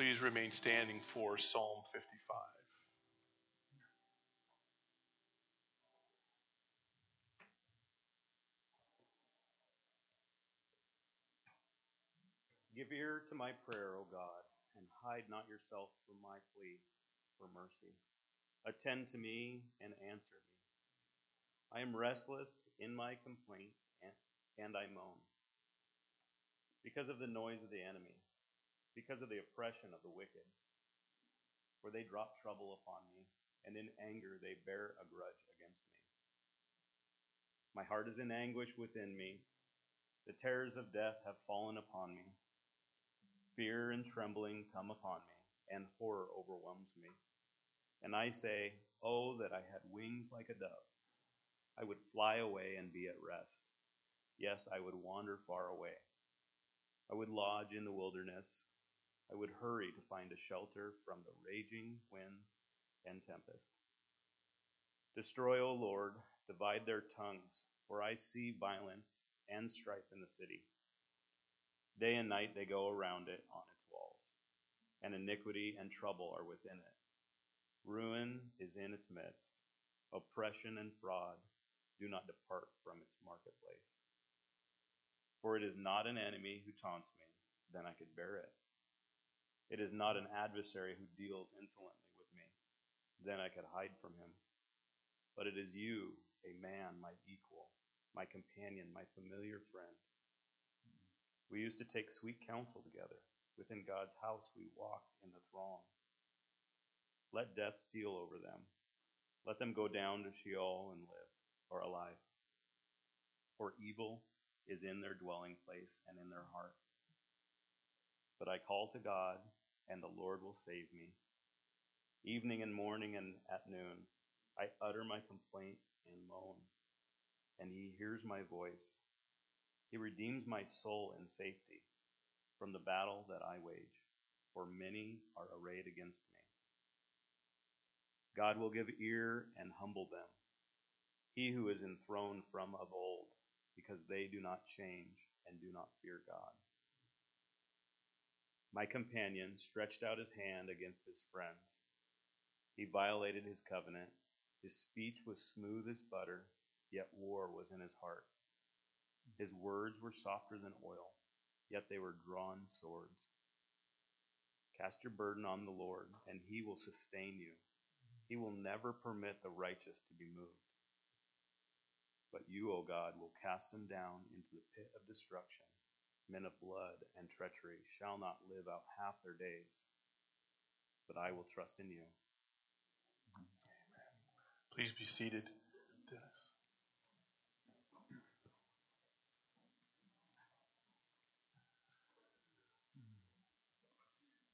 please remain standing for Psalm 55. Give ear to my prayer, O God, and hide not yourself from my plea for mercy. Attend to me and answer me. I am restless in my complaint, and, I moan. Because of the noise of the enemy, because of the oppression of the wicked. For they drop trouble upon me, and in anger they bear a grudge against me. My heart is in anguish within me. The terrors of death have fallen upon me. Fear and trembling come upon me, and horror overwhelms me. And I say, Oh, that I had wings like a dove. I would fly away and be at rest. Yes, I would wander far away. I would lodge in the wilderness. I would hurry to find a shelter from the raging wind and tempest. Destroy, O Lord, divide their tongues, for I see violence and strife in the city. Day and night they go around it on its walls, and iniquity and trouble are within it. Ruin is in its midst. Oppression and fraud do not depart from its marketplace. For it is not an enemy who taunts me, then I could bear it. It is not an adversary who deals insolently with me, then I could hide from him. But it is you, a man, my equal, my companion, my familiar friend. We used to take sweet counsel together. Within God's house we walked in the throng. Let death steal over them. Let them go down to Sheol and live, or alive. For evil is in their dwelling place and in their heart. But I call to God, and the Lord will save me. Evening and morning and at noon, I utter my complaint and moan, and he hears my voice. He redeems my soul in safety from the battle that I wage, for many are arrayed against me. God will give ear and humble them, he who is enthroned from of old, because they do not change and do not fear God. My companion stretched out his hand against his friends. He violated his covenant. His speech was smooth as butter, yet war was in his heart. His words were softer than oil, yet they were drawn swords. Cast your burden on the Lord, and he will sustain you. He will never permit the righteous to be moved. But you, O God, will cast them down into the pit of destruction. Men of blood and treachery shall not live out half their days. But I will trust in you. Amen. Please be seated. Dennis.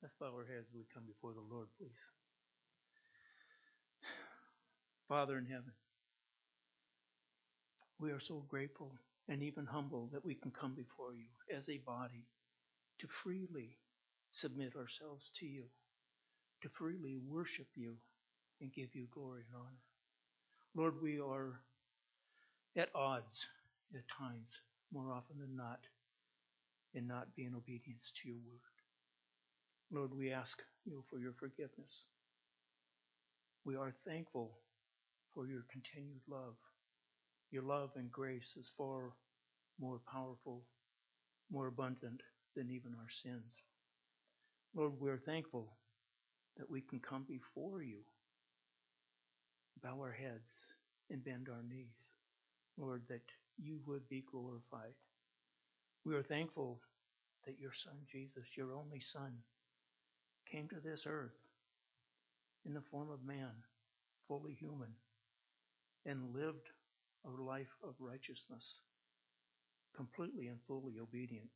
Let's bow our heads as we come before the Lord, please. Father in heaven, we are so grateful and even humble that we can come before you as a body to freely submit ourselves to you, to freely worship you and give you glory and honor. Lord, we are at odds at times, more often than not, in not being obedience to your word. Lord, we ask you for your forgiveness. We are thankful for your continued love. Your love and grace is far more powerful, more abundant than even our sins. Lord, we're thankful that we can come before you, bow our heads, and bend our knees. Lord, that you would be glorified. We are thankful that your Son, Jesus, your only Son, came to this earth in the form of man, fully human, and lived a life of righteousness, completely and fully obedient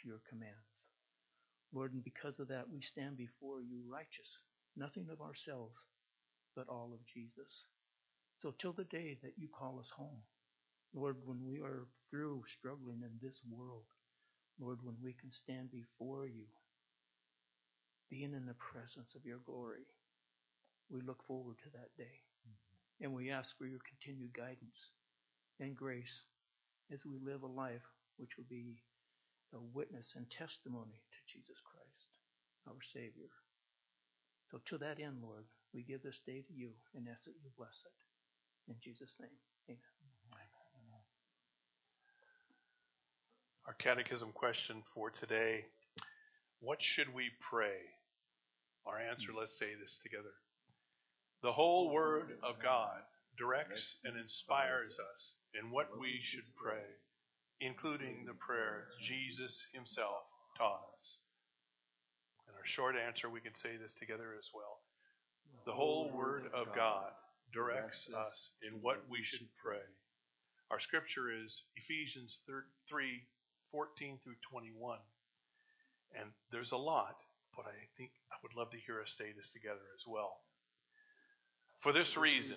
to your commands. Lord, and because of that, we stand before you righteous, nothing of ourselves, but all of Jesus. So, till the day that you call us home, Lord, when we are through struggling in this world, Lord, when we can stand before you, being in the presence of your glory, we look forward to that day. Mm-hmm. And we ask for your continued guidance and grace as we live a life which will be a witness and testimony to Jesus Christ, our Savior. So, to that end, Lord, we give this day to you and ask that you bless it. In Jesus' name, amen. Our catechism question for today What should we pray? Our answer, let's say this together. The whole Word of God directs and inspires us in what we should pray, including the prayer Jesus Himself taught us. And our short answer, we can say this together as well. The whole Word of God directs us in what we should pray. Our scripture is Ephesians 3 14 through 21. And there's a lot, but I think I would love to hear us say this together as well. For this reason,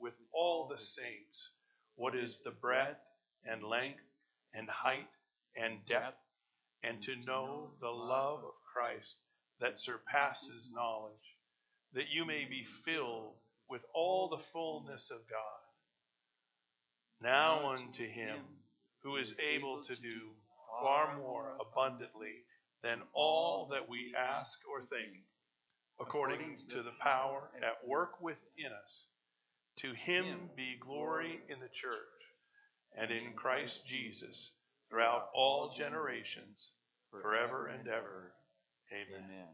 with all the saints what is the breadth and length and height and depth, and to know the love of Christ that surpasses knowledge, that you may be filled with all the fullness of God. Now unto him who is able to do far more abundantly than all that we ask or think, according to the power at work within us. To him be glory in the church and in Christ Jesus throughout all generations, forever and ever. Amen. Amen.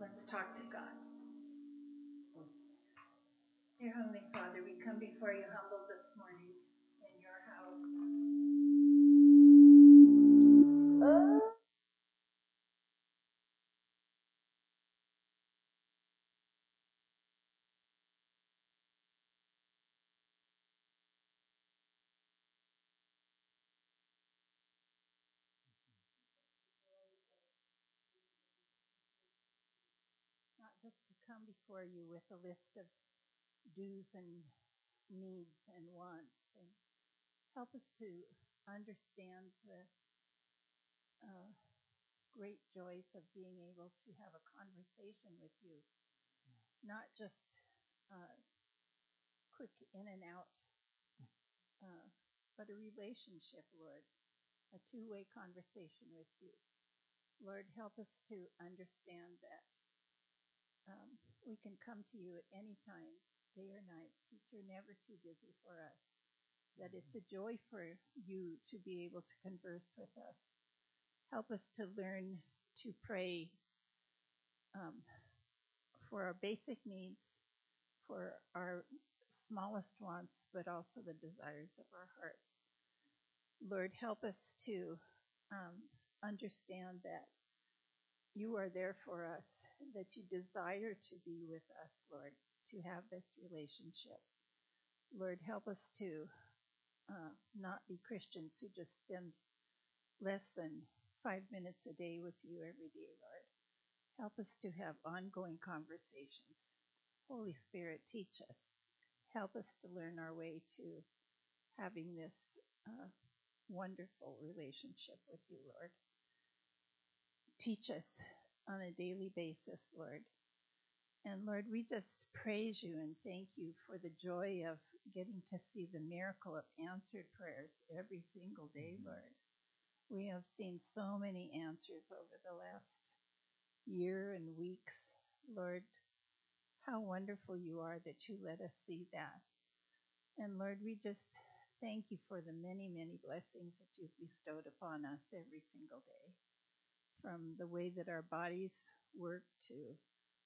Let's talk to God. Dear Heavenly Father, we come before you humble this morning come before you with a list of do's and needs and wants, and help us to understand the uh, great joys of being able to have a conversation with you. It's not just uh, quick in and out, uh, but a relationship, Lord, a two way conversation with you. Lord, help us to understand that um, we can come to you at any time, day or night. You're never too busy for us. That it's a joy for you to be able to converse with us. Help us to learn to pray um, for our basic needs, for our smallest wants, but also the desires of our hearts. Lord, help us to um, understand that you are there for us, that you desire to be with us, Lord, to have this relationship. Lord, help us to uh, not be Christians who just spend less than five minutes a day with you every day, Lord. Help us to have ongoing conversations. Holy Spirit, teach us. Help us to learn our way to having this uh, wonderful relationship with you, Lord. Teach us on a daily basis, Lord. And Lord, we just praise you and thank you for the joy of getting to see the miracle of answered prayers every single day, mm-hmm. Lord. We have seen so many answers over the last year and weeks. Lord, how wonderful you are that you let us see that. And Lord, we just thank you for the many, many blessings that you've bestowed upon us every single day. From the way that our bodies work to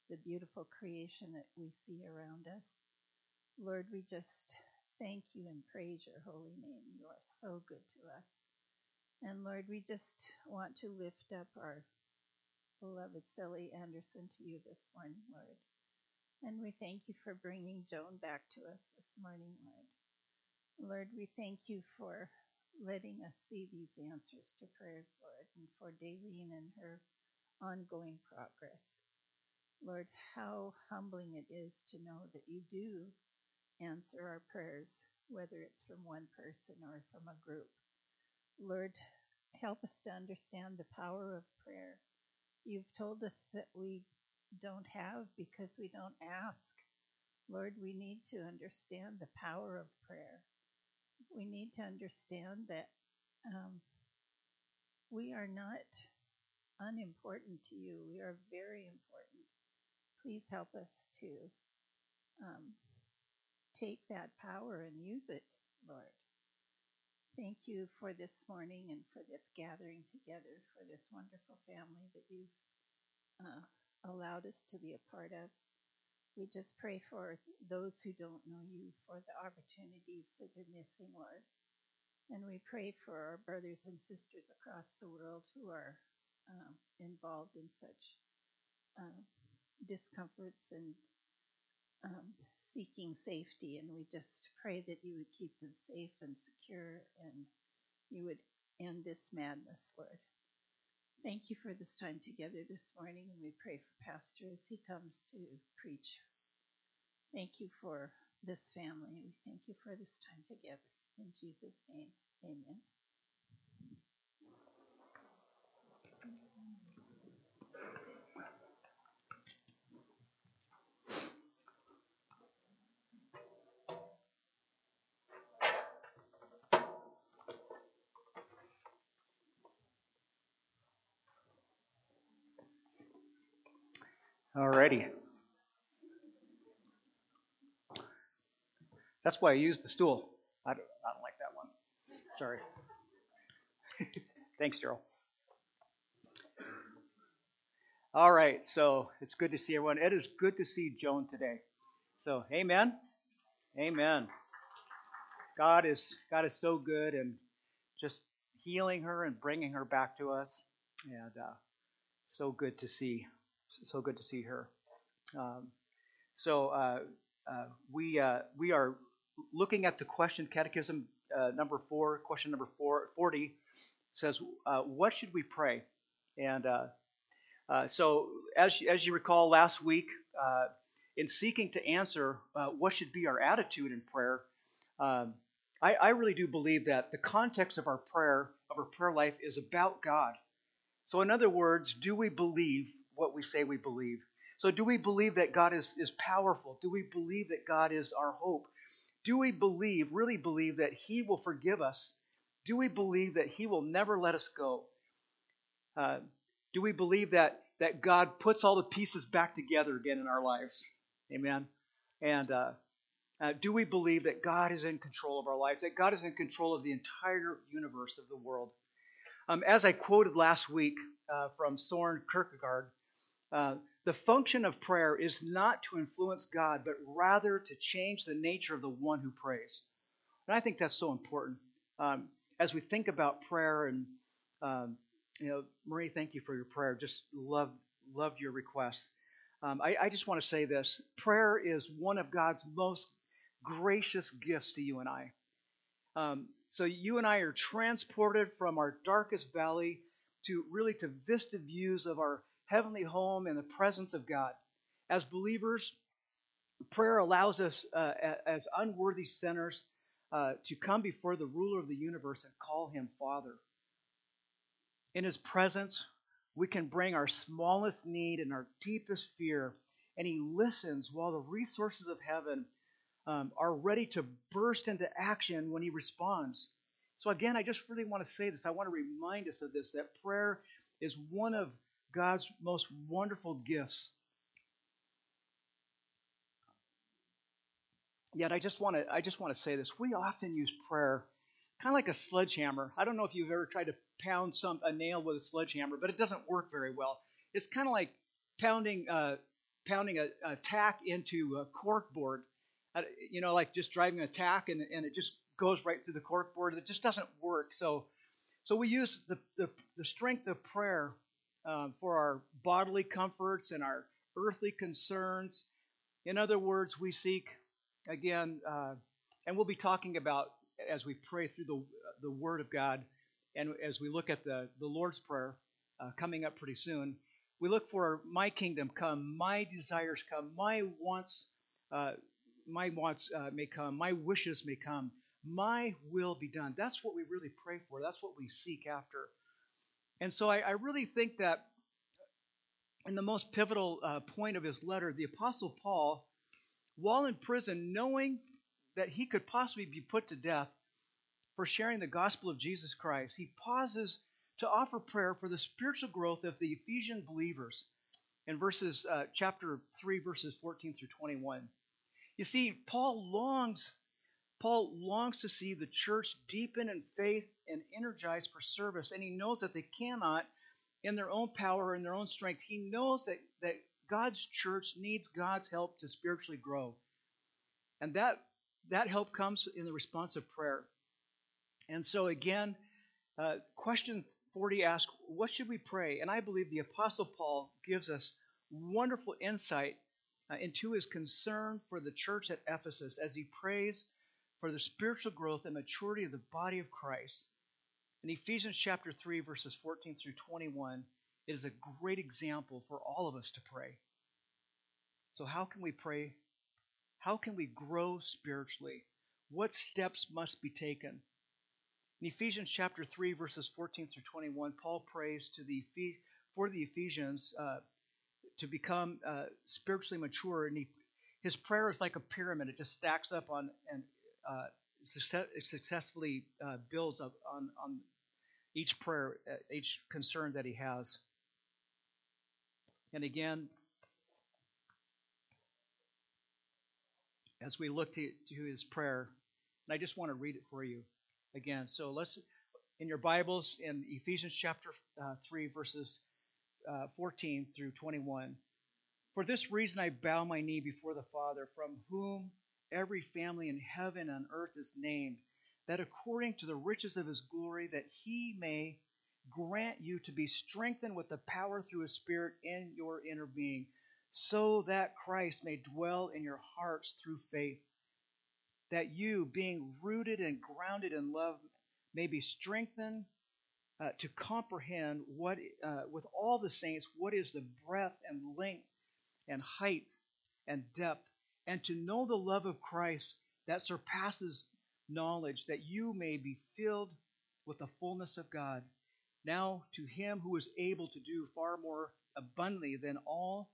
the beautiful creation that we see around us. Lord, we just thank you and praise your holy name. You are so good to us. And Lord, we just want to lift up our beloved Sally Anderson to you this morning, Lord. And we thank you for bringing Joan back to us this morning, Lord. Lord, we thank you for letting us see these answers to prayers, Lord, and for Daleen and her ongoing progress. Lord, how humbling it is to know that you do answer our prayers, whether it's from one person or from a group. Lord, help us to understand the power of prayer. You've told us that we don't have because we don't ask. Lord, we need to understand the power of prayer. We need to understand that um, we are not unimportant to you. We are very important. Please help us to um, take that power and use it, Lord. Thank you for this morning and for this gathering together, for this wonderful family that you've uh, allowed us to be a part of. We just pray for those who don't know you, for the opportunities that they're missing, Lord. And we pray for our brothers and sisters across the world who are um, involved in such uh, discomforts and um, seeking safety. And we just pray that you would keep them safe and secure and you would end this madness, Lord. Thank you for this time together this morning, and we pray for Pastor as he comes to preach. Thank you for this family. We thank you for this time together. In Jesus' name, amen. Alrighty. That's why I used the stool. I don't, I don't like that one. Sorry. Thanks, Daryl. All right, so it's good to see everyone. It is good to see Joan today. So, amen. Amen. God is God is so good and just healing her and bringing her back to us, and uh, so good to see so good to see her. Um, so uh, uh, we uh, we are looking at the question catechism uh, number four. Question number four, 40 says, uh, "What should we pray?" And uh, so, as as you recall, last week in seeking to answer what should be our attitude in prayer, um, I, I really do believe that the context of our prayer of our prayer life is about God. So, in other words, do we believe what we say we believe. So, do we believe that God is, is powerful? Do we believe that God is our hope? Do we believe, really believe, that He will forgive us? Do we believe that He will never let us go? Uh, do we believe that, that God puts all the pieces back together again in our lives? Amen. And uh, uh, do we believe that God is in control of our lives, that God is in control of the entire universe of the world? Um, as I quoted last week uh, from Soren Kierkegaard, uh, the function of prayer is not to influence God, but rather to change the nature of the one who prays. And I think that's so important. Um, as we think about prayer, and um, you know, Marie, thank you for your prayer. Just love loved your requests. Um, I, I, just want to say this: prayer is one of God's most gracious gifts to you and I. Um, so you and I are transported from our darkest valley to really to vista views of our heavenly home in the presence of God. As believers, prayer allows us, uh, as unworthy sinners, uh, to come before the ruler of the universe and call him Father. In his presence, we can bring our smallest need and our deepest fear, and he listens while the resources of heaven um, are ready to burst into action when he responds. So, again, I just really want to say this. I want to remind us of this that prayer is one of God's most wonderful gifts. Yet I just want to I just want to say this. We often use prayer kind of like a sledgehammer. I don't know if you've ever tried to pound some a nail with a sledgehammer, but it doesn't work very well. It's kind of like pounding uh, pounding a, a, tack into a cork board. Uh, you know, like just driving a tack and, and it just goes right through the cork board. It just doesn't work. So, so we use the, the, the strength of prayer um, for our bodily comforts and our earthly concerns. In other words, we seek, again, uh, and we'll be talking about as we pray through the the Word of God, and as we look at the the Lord's Prayer uh, coming up pretty soon, we look for my kingdom come, my desires come, my wants, uh, my wants uh, may come, my wishes may come, my will be done. That's what we really pray for. That's what we seek after. And so I, I really think that in the most pivotal uh, point of his letter, the Apostle Paul, while in prison, knowing that he could possibly be put to death for sharing the gospel of Jesus Christ, he pauses to offer prayer for the spiritual growth of the Ephesian believers in verses uh, chapter 3 verses 14 through 21. You see, Paul longs Paul longs to see the church deepen in faith and energized for service, and he knows that they cannot in their own power and their own strength. He knows that, that God's church needs God's help to spiritually grow. And that that help comes in the response of prayer. And so again, uh, question 40 asks, What should we pray? And I believe the Apostle Paul gives us wonderful insight uh, into his concern for the church at Ephesus as he prays for the spiritual growth and maturity of the body of Christ. In Ephesians chapter 3, verses 14 through 21, it is a great example for all of us to pray. So, how can we pray? How can we grow spiritually? What steps must be taken? In Ephesians chapter 3, verses 14 through 21, Paul prays to the, for the Ephesians uh, to become uh, spiritually mature. And he, his prayer is like a pyramid, it just stacks up on and uh, success, successfully uh, builds up on, on each prayer, uh, each concern that he has. And again, as we look to, to his prayer, and I just want to read it for you again. So let's, in your Bibles, in Ephesians chapter uh, 3, verses uh, 14 through 21. For this reason I bow my knee before the Father, from whom every family in heaven and earth is named, that according to the riches of his glory, that he may grant you to be strengthened with the power through his Spirit in your inner being, so that Christ may dwell in your hearts through faith that you, being rooted and grounded in love, may be strengthened uh, to comprehend what, uh, with all the saints, what is the breadth and length and height and depth, and to know the love of Christ that surpasses knowledge, that you may be filled with the fullness of God. Now, to him who is able to do far more abundantly than all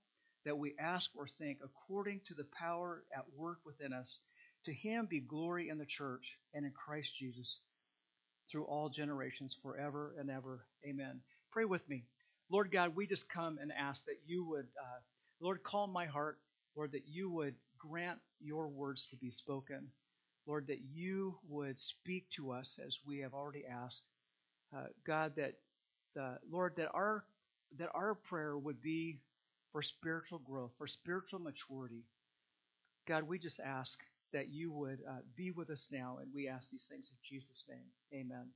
that we ask or think, according to the power at work within us. To him be glory in the church and in Christ Jesus through all generations, forever and ever. Amen. Pray with me. Lord God, we just come and ask that you would, uh, Lord, calm my heart. Lord, that you would grant your words to be spoken. Lord, that you would speak to us as we have already asked. Uh, God, that the Lord, that our that our prayer would be for spiritual growth, for spiritual maturity. God, we just ask that you would uh, be with us now, and we ask these things in Jesus' name. Amen.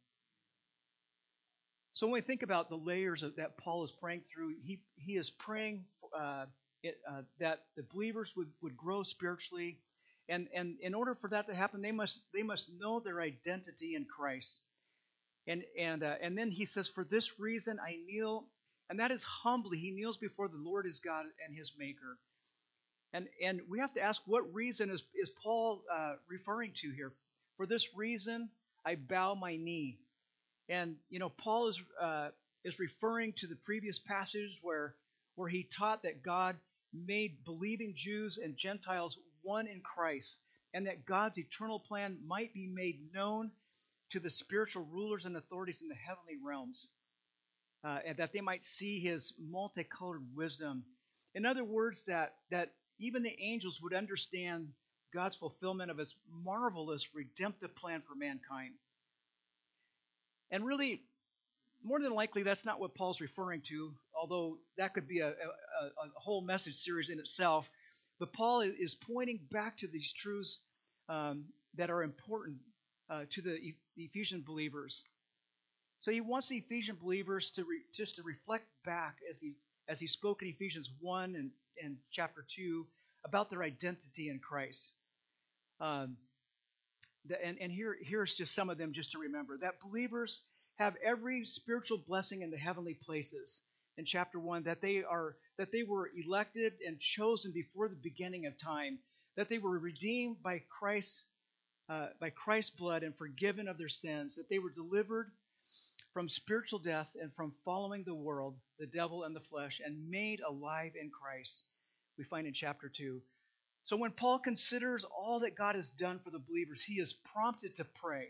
So when we think about the layers of, that Paul is praying through, he, he is praying uh, it, uh, that the believers would, would grow spiritually. And, and in order for that to happen, they must, they must know their identity in Christ. And, and, uh, and then he says, For this reason I kneel, and that is humbly. He kneels before the Lord his God and his Maker. And, and we have to ask what reason is, is Paul uh, referring to here? For this reason, I bow my knee. And, you know, Paul is, uh, is referring to the previous passage where, where he taught that God made believing Jews and Gentiles one in Christ, and that God's eternal plan might be made known to the spiritual rulers and authorities in the heavenly realms, uh, and that they might see his multicolored wisdom. In other words, that, that even the angels would understand God's fulfillment of his marvelous redemptive plan for mankind. And really, more than likely, that's not what Paul's referring to, although that could be a, a, a whole message series in itself. But Paul is pointing back to these truths um, that are important uh, to the, the, Ephesian believers. So he wants the Ephesian believers to re, just to reflect back as he as he spoke in Ephesians 1 and, and chapter 2 about their identity in Christ. Um, that, and, and here, here's just some of them just to remember that believers have every spiritual blessing in the heavenly places in chapter 1 that they are that they were elected and chosen before the beginning of time that they were redeemed by Christ uh, by Christ's blood and forgiven of their sins that they were delivered from spiritual death and from following the world the devil and the flesh and made alive in Christ we find in chapter 2 so when Paul considers all that God has done for the believers he is prompted to pray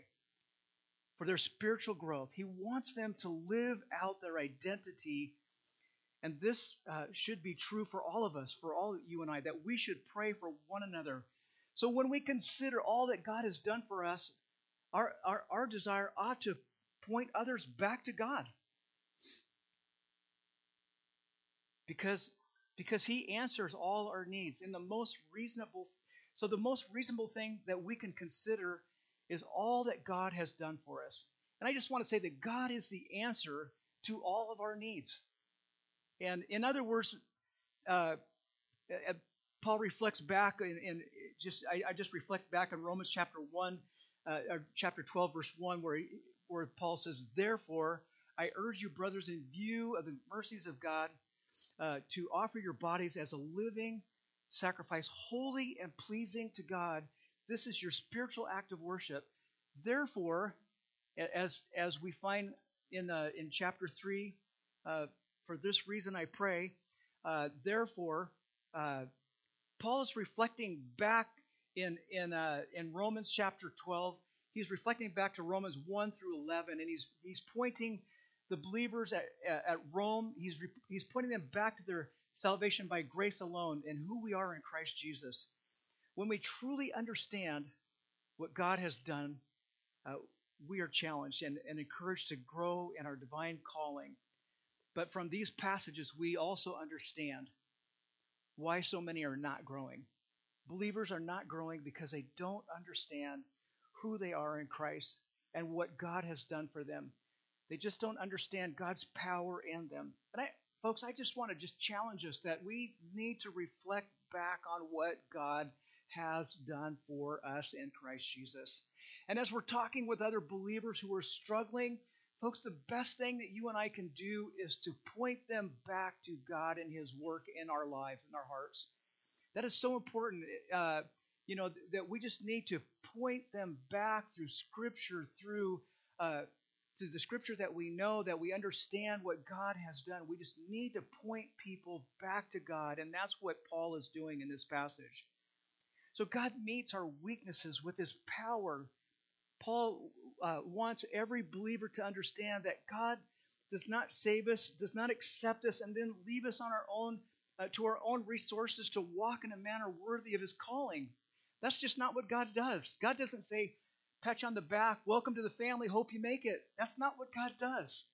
for their spiritual growth. He wants them to live out their identity. And this uh, should be true for all of us, for all you and I, that we should pray for one another. So when we consider all that God has done for us, our, our, our desire ought to point others back to God. Because, because He answers all our needs in the most reasonable. So the most reasonable thing that we can consider is all that God has done for us. And I just want to say that God is the answer to all of our needs. And in other words, uh, uh Paul reflects back and, just I, I, just reflect back in Romans chapter one, uh, chapter twelve, verse one, where he, where Paul says, "Therefore, I urge you, brothers, in view of the mercies of God, uh, to offer your bodies as a living sacrifice, holy and pleasing to God, this is your spiritual act of worship. Therefore, as as we find in uh, in chapter three, uh, for this reason I pray. Uh, therefore, uh, Paul is reflecting back in in uh, in Romans chapter twelve. He's reflecting back to Romans one through eleven, and he's he's pointing the believers at, at Rome. He's he's pointing them back to their salvation by grace alone and who we are in Christ Jesus. When we truly understand what God has done, uh, we are challenged and, and encouraged to grow in our divine calling. But from these passages, we also understand why so many are not growing. Believers are not growing because they don't understand who they are in Christ and what God has done for them. They just don't understand God's power in them. And I, folks, I just want to just challenge us that we need to reflect back on what God has done for us in Christ Jesus. And as we're talking with other believers who are struggling, folks, the best thing that you and I can do is to point them back to God and His work in our lives, in our hearts. That is so important. Uh, you know that we just need to point them back through Scripture, through uh, through the Scripture that we know, that we understand what God has done. We just need to point people back to God, and that's what Paul is doing in this passage. So God meets our weaknesses with his power. Paul uh, wants every believer to understand that God does not save us, does not accept us, and then leave us on our own uh, to our own resources to walk in a manner worthy of his calling. That's just not what God does. God doesn't say, touch on the back, welcome to the family, hope you make it. That's not what God does.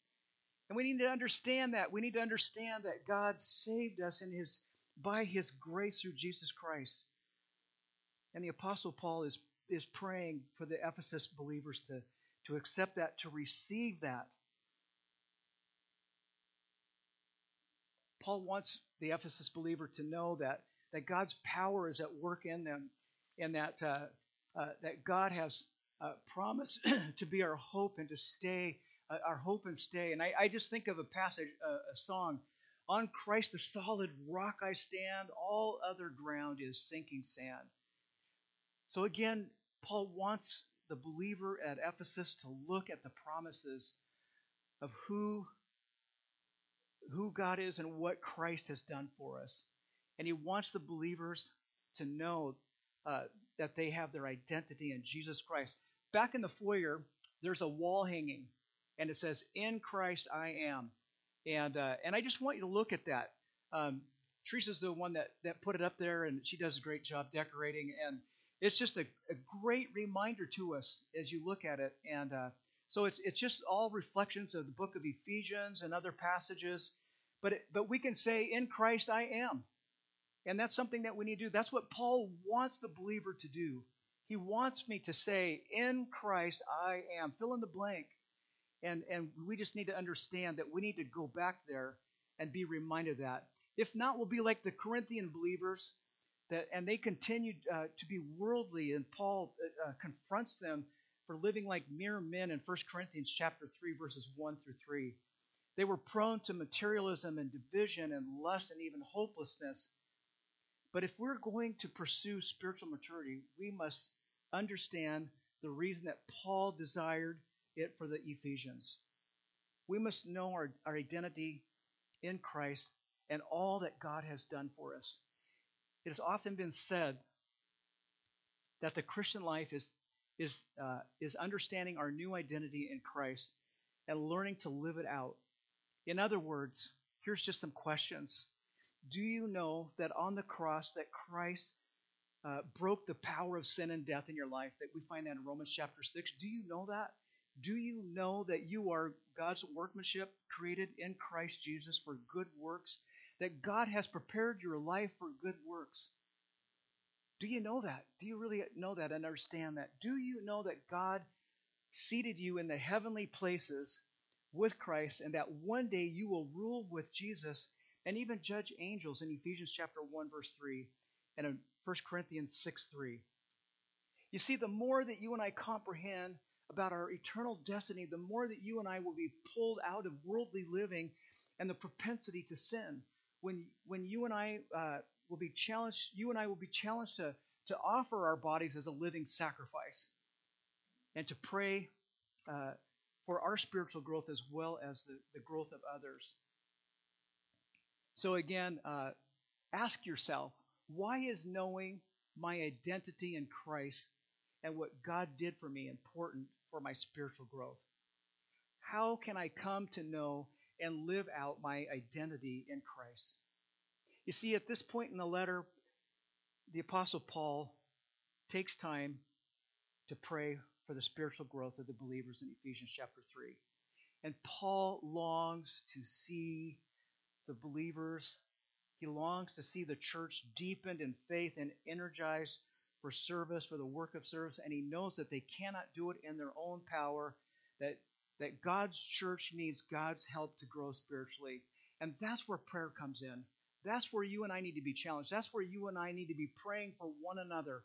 And we need to understand that. We need to understand that God saved us in his by his grace through Jesus Christ. And the Apostle Paul is, is praying for the Ephesus believers to, to accept that, to receive that. Paul wants the Ephesus believer to know that, that God's power is at work in them and that, uh, uh, that God has uh, promised to be our hope and to stay, uh, our hope and stay. And I, I just think of a passage, a song, On Christ the solid rock I stand, all other ground is sinking sand. So again, Paul wants the believer at Ephesus to look at the promises of who, who God is and what Christ has done for us. And he wants the believers to know uh, that they have their identity in Jesus Christ. Back in the foyer, there's a wall hanging, and it says, In Christ I am. And, uh, and I just want you to look at that. Um, Teresa's the one that, that put it up there, and she does a great job decorating. And it's just a, a great reminder to us as you look at it. And uh, so it's, it's just all reflections of the book of Ephesians and other passages. But, it, but we can say, In Christ I am. And that's something that we need to do. That's what Paul wants the believer to do. He wants me to say, In Christ I am. Fill in the blank. And, and we just need to understand that we need to go back there and be reminded that. If not, we'll be like the Corinthian believers that, and they continued uh, to be worldly, and Paul uh, uh confronts them for living like mere men in 1 Corinthians chapter 3, verses 1 through 3. They were prone to materialism and division and lust and even hopelessness. But if we're going to pursue spiritual maturity, we must understand the reason that Paul desired it for the Ephesians. We must know our, our identity in Christ and all that God has done for us. It has often been said that the Christian life is, is, uh, is understanding our new identity in Christ and learning to live it out. In other words, here's just some questions. Do you know that on the cross that Christ uh, broke the power of sin and death in your life? That we find that in Romans chapter 6. Do you know that? Do you know that you are God's workmanship created in Christ Jesus for good works? That God has prepared your life for good works? Do you know that? Do you really know that and understand that? Do you know that God seated you in the heavenly places with Christ and that one day you will rule with Jesus and even judge angels in Ephesians chapter 1 verse 3 and in 1 Corinthians 6 3. You see, the more that you and I comprehend about our eternal destiny, the more that you and I will be pulled out of worldly living and the propensity to sin. When, when you and I uh, will be challenged, you and I will be challenged to, to offer our bodies as a living sacrifice and to pray uh, for our spiritual growth as well as the, the growth of others. So, again, uh, ask yourself why is knowing my identity in Christ and what God did for me important for my spiritual growth? How can I come to know and live out my identity in Christ? You see, at this point in the letter, the Apostle Paul takes time to pray for the spiritual growth of the believers in Ephesians chapter 3. And Paul longs to see the believers, he longs to see the church deepened in faith and energized for service, for the work of service, and he knows that they cannot do it in their own power, that, that God's church needs God's help to grow spiritually. And that's where prayer comes in. That's where you and I need to be challenged. That's where you and I need to be praying for one another,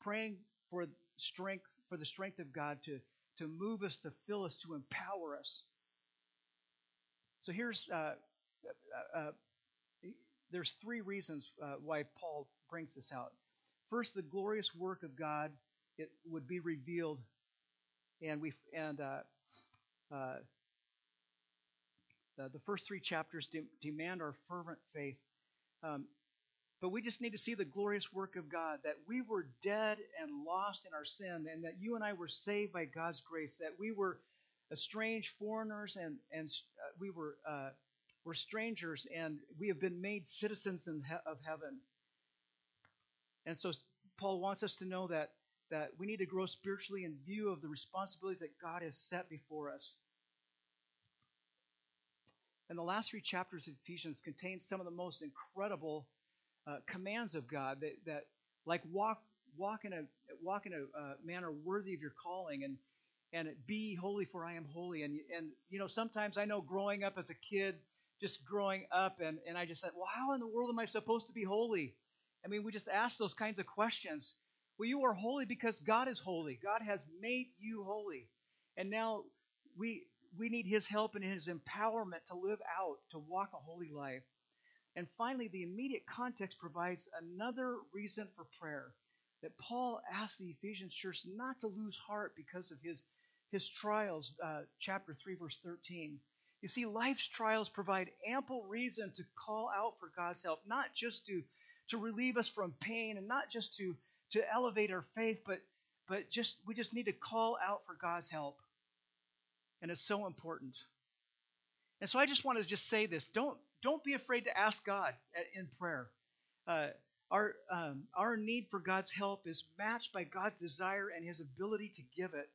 praying for strength, for the strength of God to, to move us, to fill us, to empower us. So here's uh, uh, uh there's three reasons uh, why Paul brings this out. First, the glorious work of God it would be revealed, and we and uh, the, the, first three chapters de- demand our fervent faith. Um, but we just need to see the glorious work of God that we were dead and lost in our sin, and that you and I were saved by God's grace. That we were estranged foreigners, and and uh, we were uh, were strangers, and we have been made citizens he- of heaven. And so Paul wants us to know that, that we need to grow spiritually in view of the responsibilities that God has set before us. And the last three chapters of Ephesians contain some of the most incredible uh, commands of God that, that like walk walk in a walk in a uh, manner worthy of your calling and and be holy for I am holy and and you know sometimes I know growing up as a kid just growing up and and I just said well how in the world am I supposed to be holy I mean, we just ask those kinds of questions. Well, you are holy because God is holy. God has made you holy. And now we we need his help and his empowerment to live out, to walk a holy life. And finally, the immediate context provides another reason for prayer. That Paul asked the Ephesians church not to lose heart because of his, his trials, uh, chapter 3, verse 13. You see, life's trials provide ample reason to call out for God's help, not just to to relieve us from pain and not just to, to elevate our faith, but, but just we just need to call out for God's help. And it's so important. And so I just want to just say this. Don't don't be afraid to ask God in prayer. Uh, our um, our need for God's help is matched by God's desire and His ability to give it.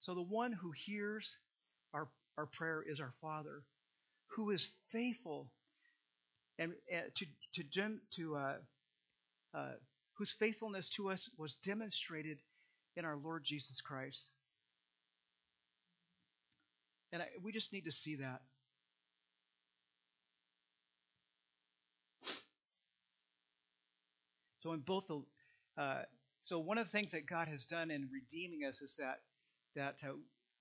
So the one who hears our our prayer is our Father who is faithful and to to to uh, uh, whose faithfulness to us was demonstrated in our Lord Jesus Christ. And I, we just need to see that. So in both the uh, so one of the things that God has done in redeeming us is that that uh,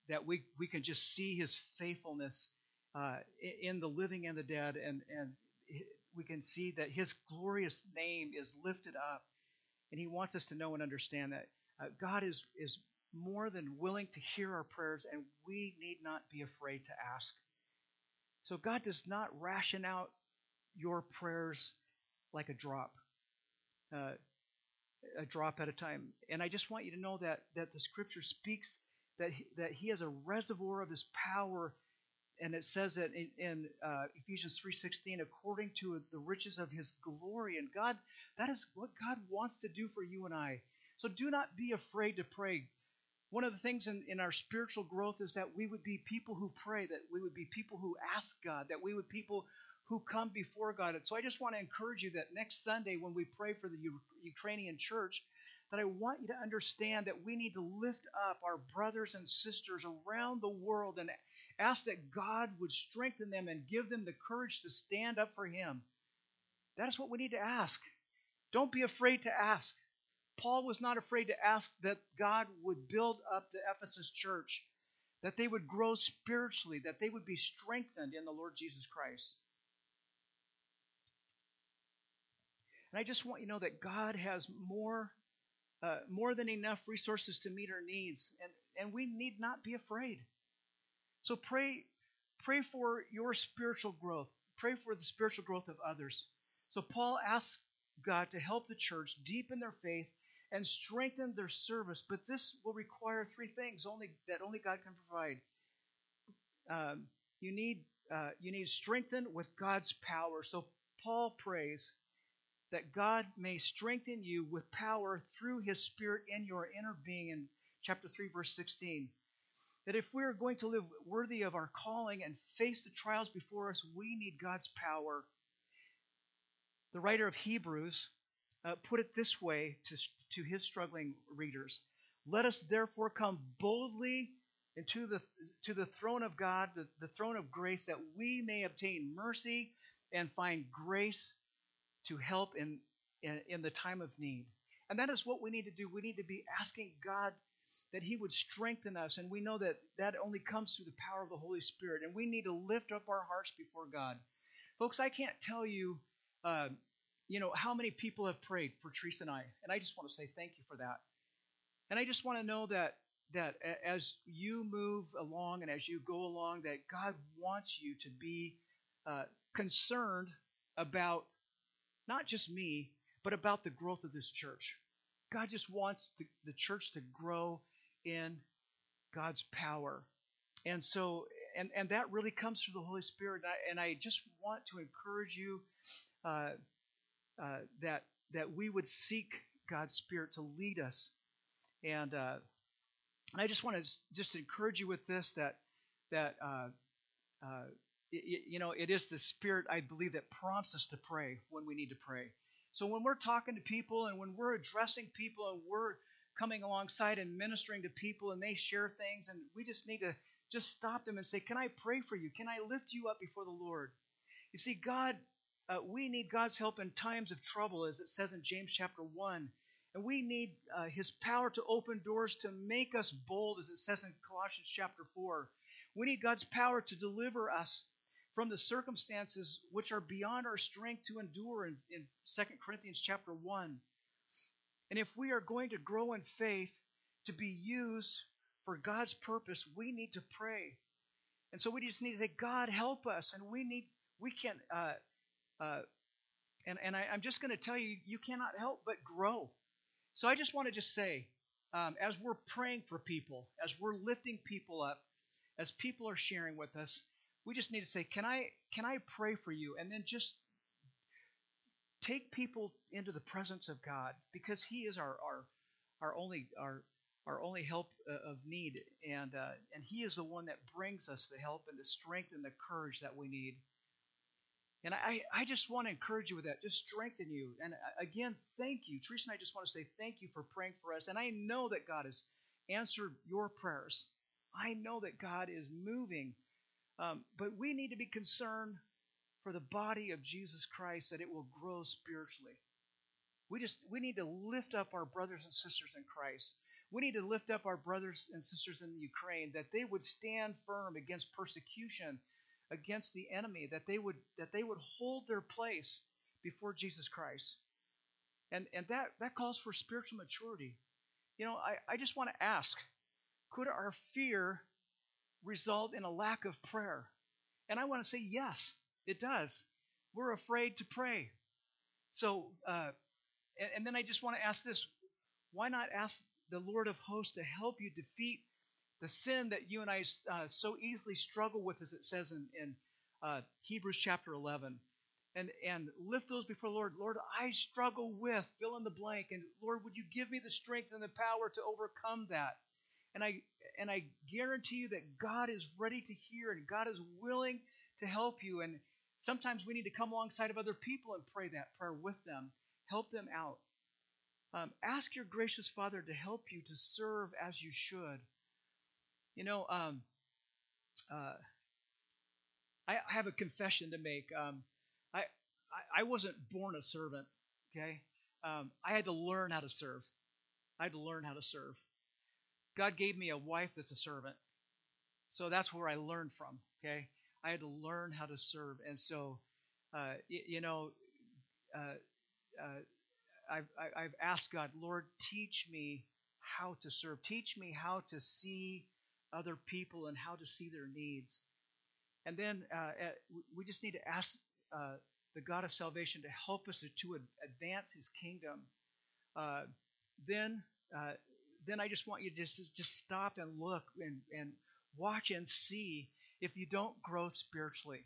that we we can just see His faithfulness uh, in the living and the dead, and and we can see that His glorious name is lifted up, and He wants us to know and understand that uh, God is is more than willing to hear our prayers, and we need not be afraid to ask. So God does not ration out your prayers like a drop, uh, a drop at a time. And I just want you to know that that the Scripture speaks that he, that He has a reservoir of His power, and it says that in, in uh, Ephesians three sixteen, according to the riches of His glory. And God, that is what God wants to do for you and I. So do not be afraid to pray. One of the things in, in our spiritual growth is that we would be people who pray, that we would be people who ask God, that we would people who come before God. And so I just want to encourage you that next Sunday when we pray for the U- Ukrainian church, that I want you to understand that we need to lift up our brothers and sisters around the world and ask that God would strengthen them and give them the courage to stand up for Him. That is what we need to ask. Don't be afraid to ask. Paul was not afraid to ask that God would build up the Ephesus church, that they would grow spiritually, that they would be strengthened in the Lord Jesus Christ. And I just want you to know that God has more, uh, more than enough resources to meet our needs, and, and we need not be afraid. So pray, pray for your spiritual growth. Pray for the spiritual growth of others. So Paul asks God to help the church deepen their faith and strengthen their service. But this will require three things only that only God can provide. Um, you need uh, you need strengthened with God's power. So Paul prays that God may strengthen you with power through His Spirit in your inner being. In chapter three, verse sixteen, that if we are going to live worthy of our calling and face the trials before us, we need God's power. The writer of Hebrews uh, put it this way to, to his struggling readers Let us therefore come boldly into the, to the throne of God, the, the throne of grace, that we may obtain mercy and find grace to help in, in, in the time of need. And that is what we need to do. We need to be asking God that He would strengthen us. And we know that that only comes through the power of the Holy Spirit. And we need to lift up our hearts before God. Folks, I can't tell you uh, you know, how many people have prayed for Teresa and I. And I just want to say thank you for that. And I just want to know that that as you move along and as you go along, that God wants you to be uh, concerned about not just me, but about the growth of this church. God just wants the, the church to grow in God's power. And so, and, and that really comes through the Holy Spirit. And I, and I just want to encourage you uh, uh, that that we would seek God's Spirit to lead us. And uh, and I just want to just encourage you with this that that uh, uh, it, you know it is the Spirit I believe that prompts us to pray when we need to pray. So when we're talking to people and when we're addressing people and we're coming alongside and ministering to people and they share things and we just need to just stop them and say, "Can I pray for you? Can I lift you up before the Lord?" You see, God uh, we need God's help in times of trouble, as it says in James chapter 1. And we need uh, His power to open doors to make us bold, as it says in Colossians chapter 4. We need God's power to deliver us from the circumstances which are beyond our strength to endure in, in 2 Corinthians chapter 1. And if we are going to grow in faith to be used for God's purpose, we need to pray. And so we just need to say, God, help us. And we need, we can, uh, uh, and and I, am just going to tell you, you cannot help but grow. So I just want to just say, um, as we're praying for people, as we're lifting people up, as people are sharing with us, we just need to say, can I can I pray for you? And then just take people into the presence of God because He is our our our only our our only help uh, of need, and uh, and He is the one that brings us the help and the strength and the courage that we need. And I, I just want to encourage you with that, just strengthen you. And uh, again, thank you. Teresa and I just want to say thank you for praying for us. And I know that God has answered your prayers. I know that God is moving. Um, but we need to be concerned for the body of Jesus Christ that it will grow spiritually. We just we need to lift up our brothers and sisters in Christ. We need to lift up our brothers and sisters in Ukraine that they would stand firm against persecution, against the enemy, that they would that they would hold their place before Jesus Christ. And and that that calls for spiritual maturity. You know, I, I just want to ask, could our fear result in a lack of prayer? And I want to say yes, it does. We're afraid to pray. So, uh, and, and then I just want to ask this why not ask the Lord of hosts to help you defeat the sin that you and I uh, so easily struggle with, as it says in, in uh, Hebrews chapter 11? And, and lift those before the Lord. Lord, I struggle with fill in the blank. And Lord, would you give me the strength and the power to overcome that? And I and I guarantee you that God is ready to hear and God is willing to help you. And sometimes we need to come alongside of other people and pray that prayer with them, help them out. Um, ask your gracious Father to help you to serve as you should. You know, um, uh, I, have a confession to make. Um, I, I, I wasn't born a servant. Okay, um, I had to learn how to serve. I had to learn how to serve. God gave me a wife that's a servant. So that's where I learned from, okay? I had to learn how to serve. And so, uh, you, you, know, uh, uh, I've, I've asked God, Lord, teach me how to serve. Teach me how to see other people and how to see their needs. And then uh, we just need to ask uh, the God of salvation to help us to advance his kingdom. Uh, then then I just want you to just, just stop and look and, and watch and see if you don't grow spiritually.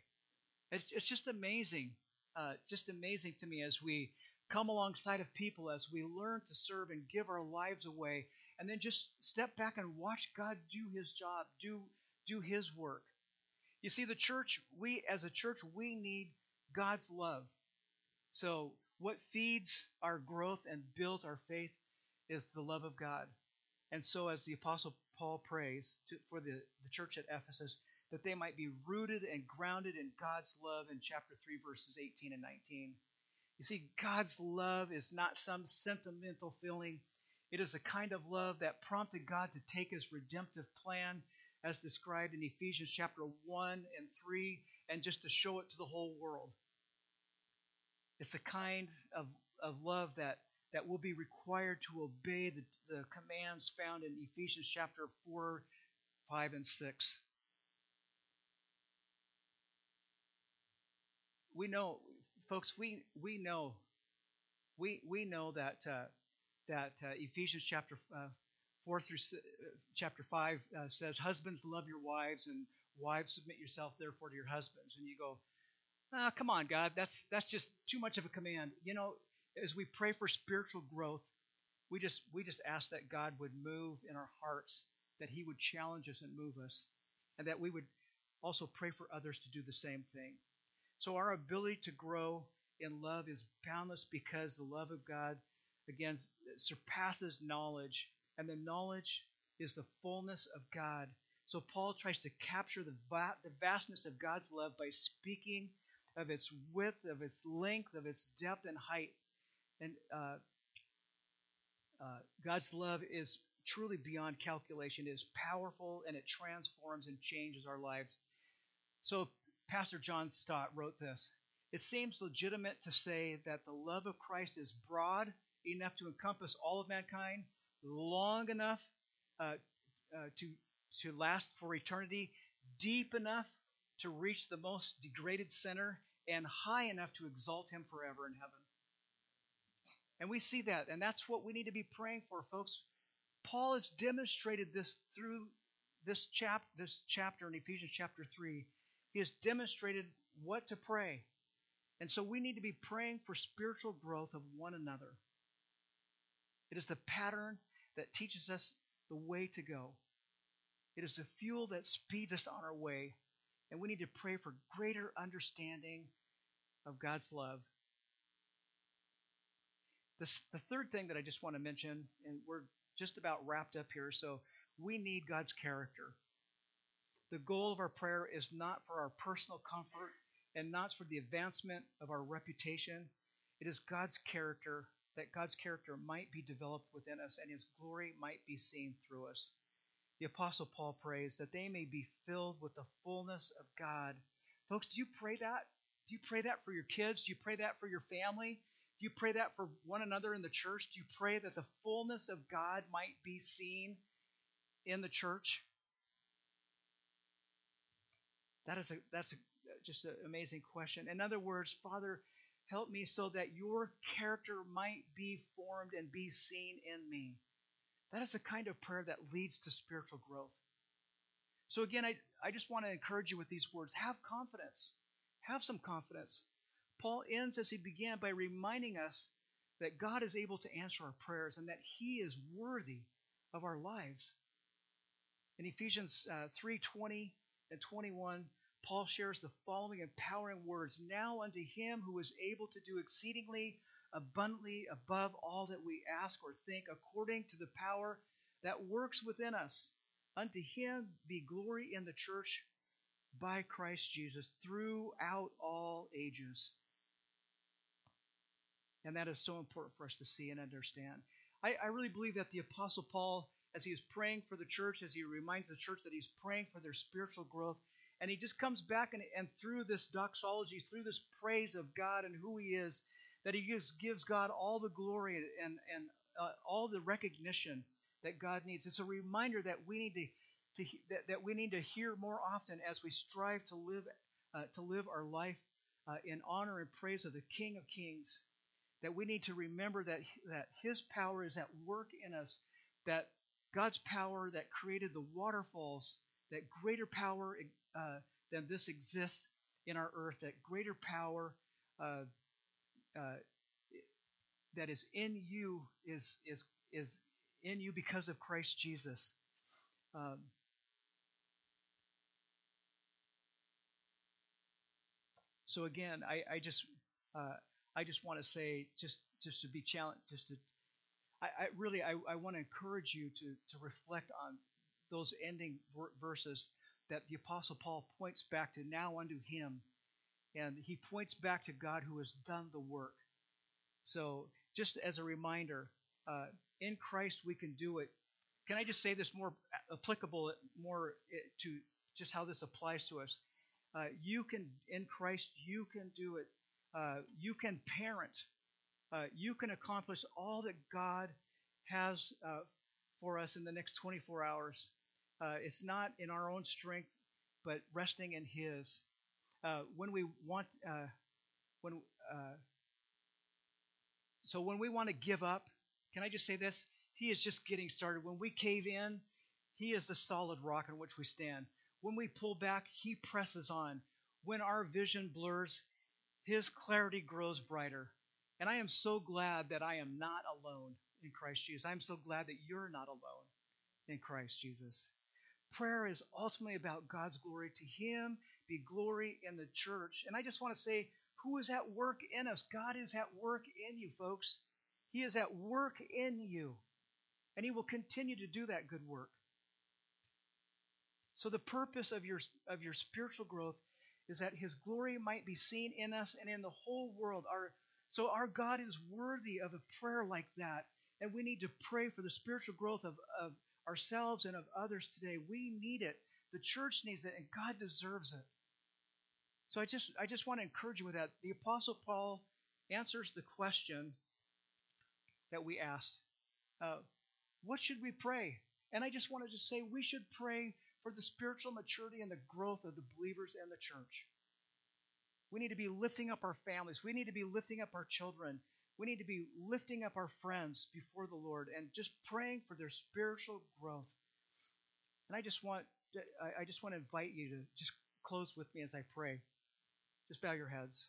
It's, it's just amazing, uh, just amazing to me as we come alongside of people, as we learn to serve and give our lives away, and then just step back and watch God do His job, do do His work. You see, the church, we as a church, we need God's love. So, what feeds our growth and builds our faith is the love of God. And so, as the Apostle Paul prays to, for the, the church at Ephesus, that they might be rooted and grounded in God's love in chapter 3, verses 18 and 19. You see, God's love is not some sentimental feeling. It is the kind of love that prompted God to take his redemptive plan, as described in Ephesians chapter 1 and 3, and just to show it to the whole world. It's the kind of, of love that that will be required to obey the, the commands found in Ephesians chapter 4, 5, and 6. We know, folks, we, we know, we, we know that, uh, that uh, Ephesians chapter uh, 4 through chapter 5 uh, says, Husbands, love your wives, and wives, submit yourself therefore to your husbands. And you go, ah, come on, God, that's, that's just too much of a command. You know, as we pray for spiritual growth, we just we just ask that God would move in our hearts, that He would challenge us and move us, and that we would also pray for others to do the same thing. So our ability to grow in love is boundless because the love of God again surpasses knowledge, and the knowledge is the fullness of God. So Paul tries to capture the, va- the vastness of God's love by speaking of its width, of its length, of its depth and height. And uh, uh, God's love is truly beyond calculation. It is powerful and it transforms and changes our lives. So, Pastor John Stott wrote this It seems legitimate to say that the love of Christ is broad enough to encompass all of mankind, long enough uh, uh, to, to last for eternity, deep enough to reach the most degraded sinner, and high enough to exalt him forever in heaven. And we see that, and that's what we need to be praying for, folks. Paul has demonstrated this through this, chap- this chapter in Ephesians chapter 3. He has demonstrated what to pray. And so we need to be praying for spiritual growth of one another. It is the pattern that teaches us the way to go. It is the fuel that speeds us on our way. And we need to pray for greater understanding of God's love this, the third thing that I just want to mention, and we're just about wrapped up here, so we need God's character. The goal of our prayer is not for our personal comfort and not for the advancement of our reputation. It is God's character that God's character might be developed within us and his glory might be seen through us. The Apostle Paul prays that they may be filled with the fullness of God. Folks, do you pray that? Do you pray that for your kids? Do you pray that for your family? Do you pray that for one another in the church? Do you pray that the fullness of God might be seen in the church? That is a that's a, just an amazing question. In other words, Father, help me so that your character might be formed and be seen in me. That is the kind of prayer that leads to spiritual growth. So again, I, I just want to encourage you with these words. Have confidence. Have some confidence. Paul ends as he began by reminding us that God is able to answer our prayers and that he is worthy of our lives. In Ephesians uh, 3:20 and 21, Paul shares the following empowering words Now unto him who is able to do exceedingly abundantly above all that we ask or think, according to the power that works within us. Unto him be glory in the church by Christ Jesus throughout all ages. And that is so important for us to see and understand. I, I really believe that the Apostle Paul, as he is praying for the church, as he reminds the church that he's praying for their spiritual growth, and he just comes back and, and through this doxology, through this praise of God and who he is, that he gives, gives God all the glory and, and uh, all the recognition that God needs. It's a reminder that we need to, to that, that, we need to hear more often as we strive to live uh, to live our life uh, in honor and praise of the King of Kings. That we need to remember that that His power is at work in us. That God's power that created the waterfalls, that greater power uh, than this exists in our earth. That greater power uh, uh, that is in you is is is in you because of Christ Jesus. Um, so again, I, I just uh, I just want to say just just to be challenged, just to I, I really I, I want to encourage you to to reflect on those ending verses that the apostle Paul points back to now unto him and he points back to God who has done the work. So, just as a reminder, uh, in Christ we can do it. Can I just say this more applicable, more eh, to just how this applies to us? Uh, you can, in Christ, you can do it. Uh, you can parent. Uh, you can accomplish all that God has uh, for us in the next 24 hours. Uh, it's not in our own strength, but resting in His uh, when we want uh, when uh, so when we want to give up, can I just say this? He is just getting started. When we cave in, He is the solid rock on which we stand. When we pull back, He presses on. When our vision blurs, His clarity grows brighter. And I am so glad that I am not alone in Christ Jesus. I'm so glad that you're not alone in Christ Jesus. Prayer is ultimately about God's glory. To Him be glory in the church. And I just want to say, who is at work in us? God is at work in you, folks. He is at work in you. And He will continue to do that good work. So the purpose of your of your spiritual growth is that his glory might be seen in us and in the whole world. Our so our God is worthy of a prayer like that. And we need to pray for the spiritual growth of, of ourselves and of others today. We need it. The church needs it, and God deserves it. So I just I just want to encourage you with that. The Apostle Paul answers the question that we asked. Uh, what should we pray? And I just wanted to say we should pray for the spiritual maturity and the growth of the believers and the church. We need to be lifting up our families. We need to be lifting up our children. We need to be lifting up our friends before the Lord and just praying for their spiritual growth. And I just want I just want to invite you to just close with me as I pray. Just bow your heads.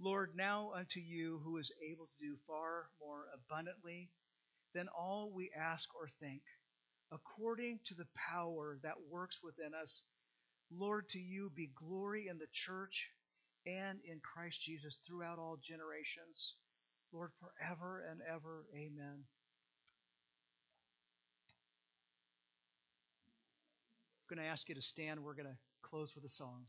Lord, now unto you who is able to do far more abundantly than all we ask or think, according to the power that works within us, Lord, to you be glory in the church and in Christ Jesus throughout all generations. Lord, forever and ever. Amen. I'm going to ask you to stand. We're going to close with a song.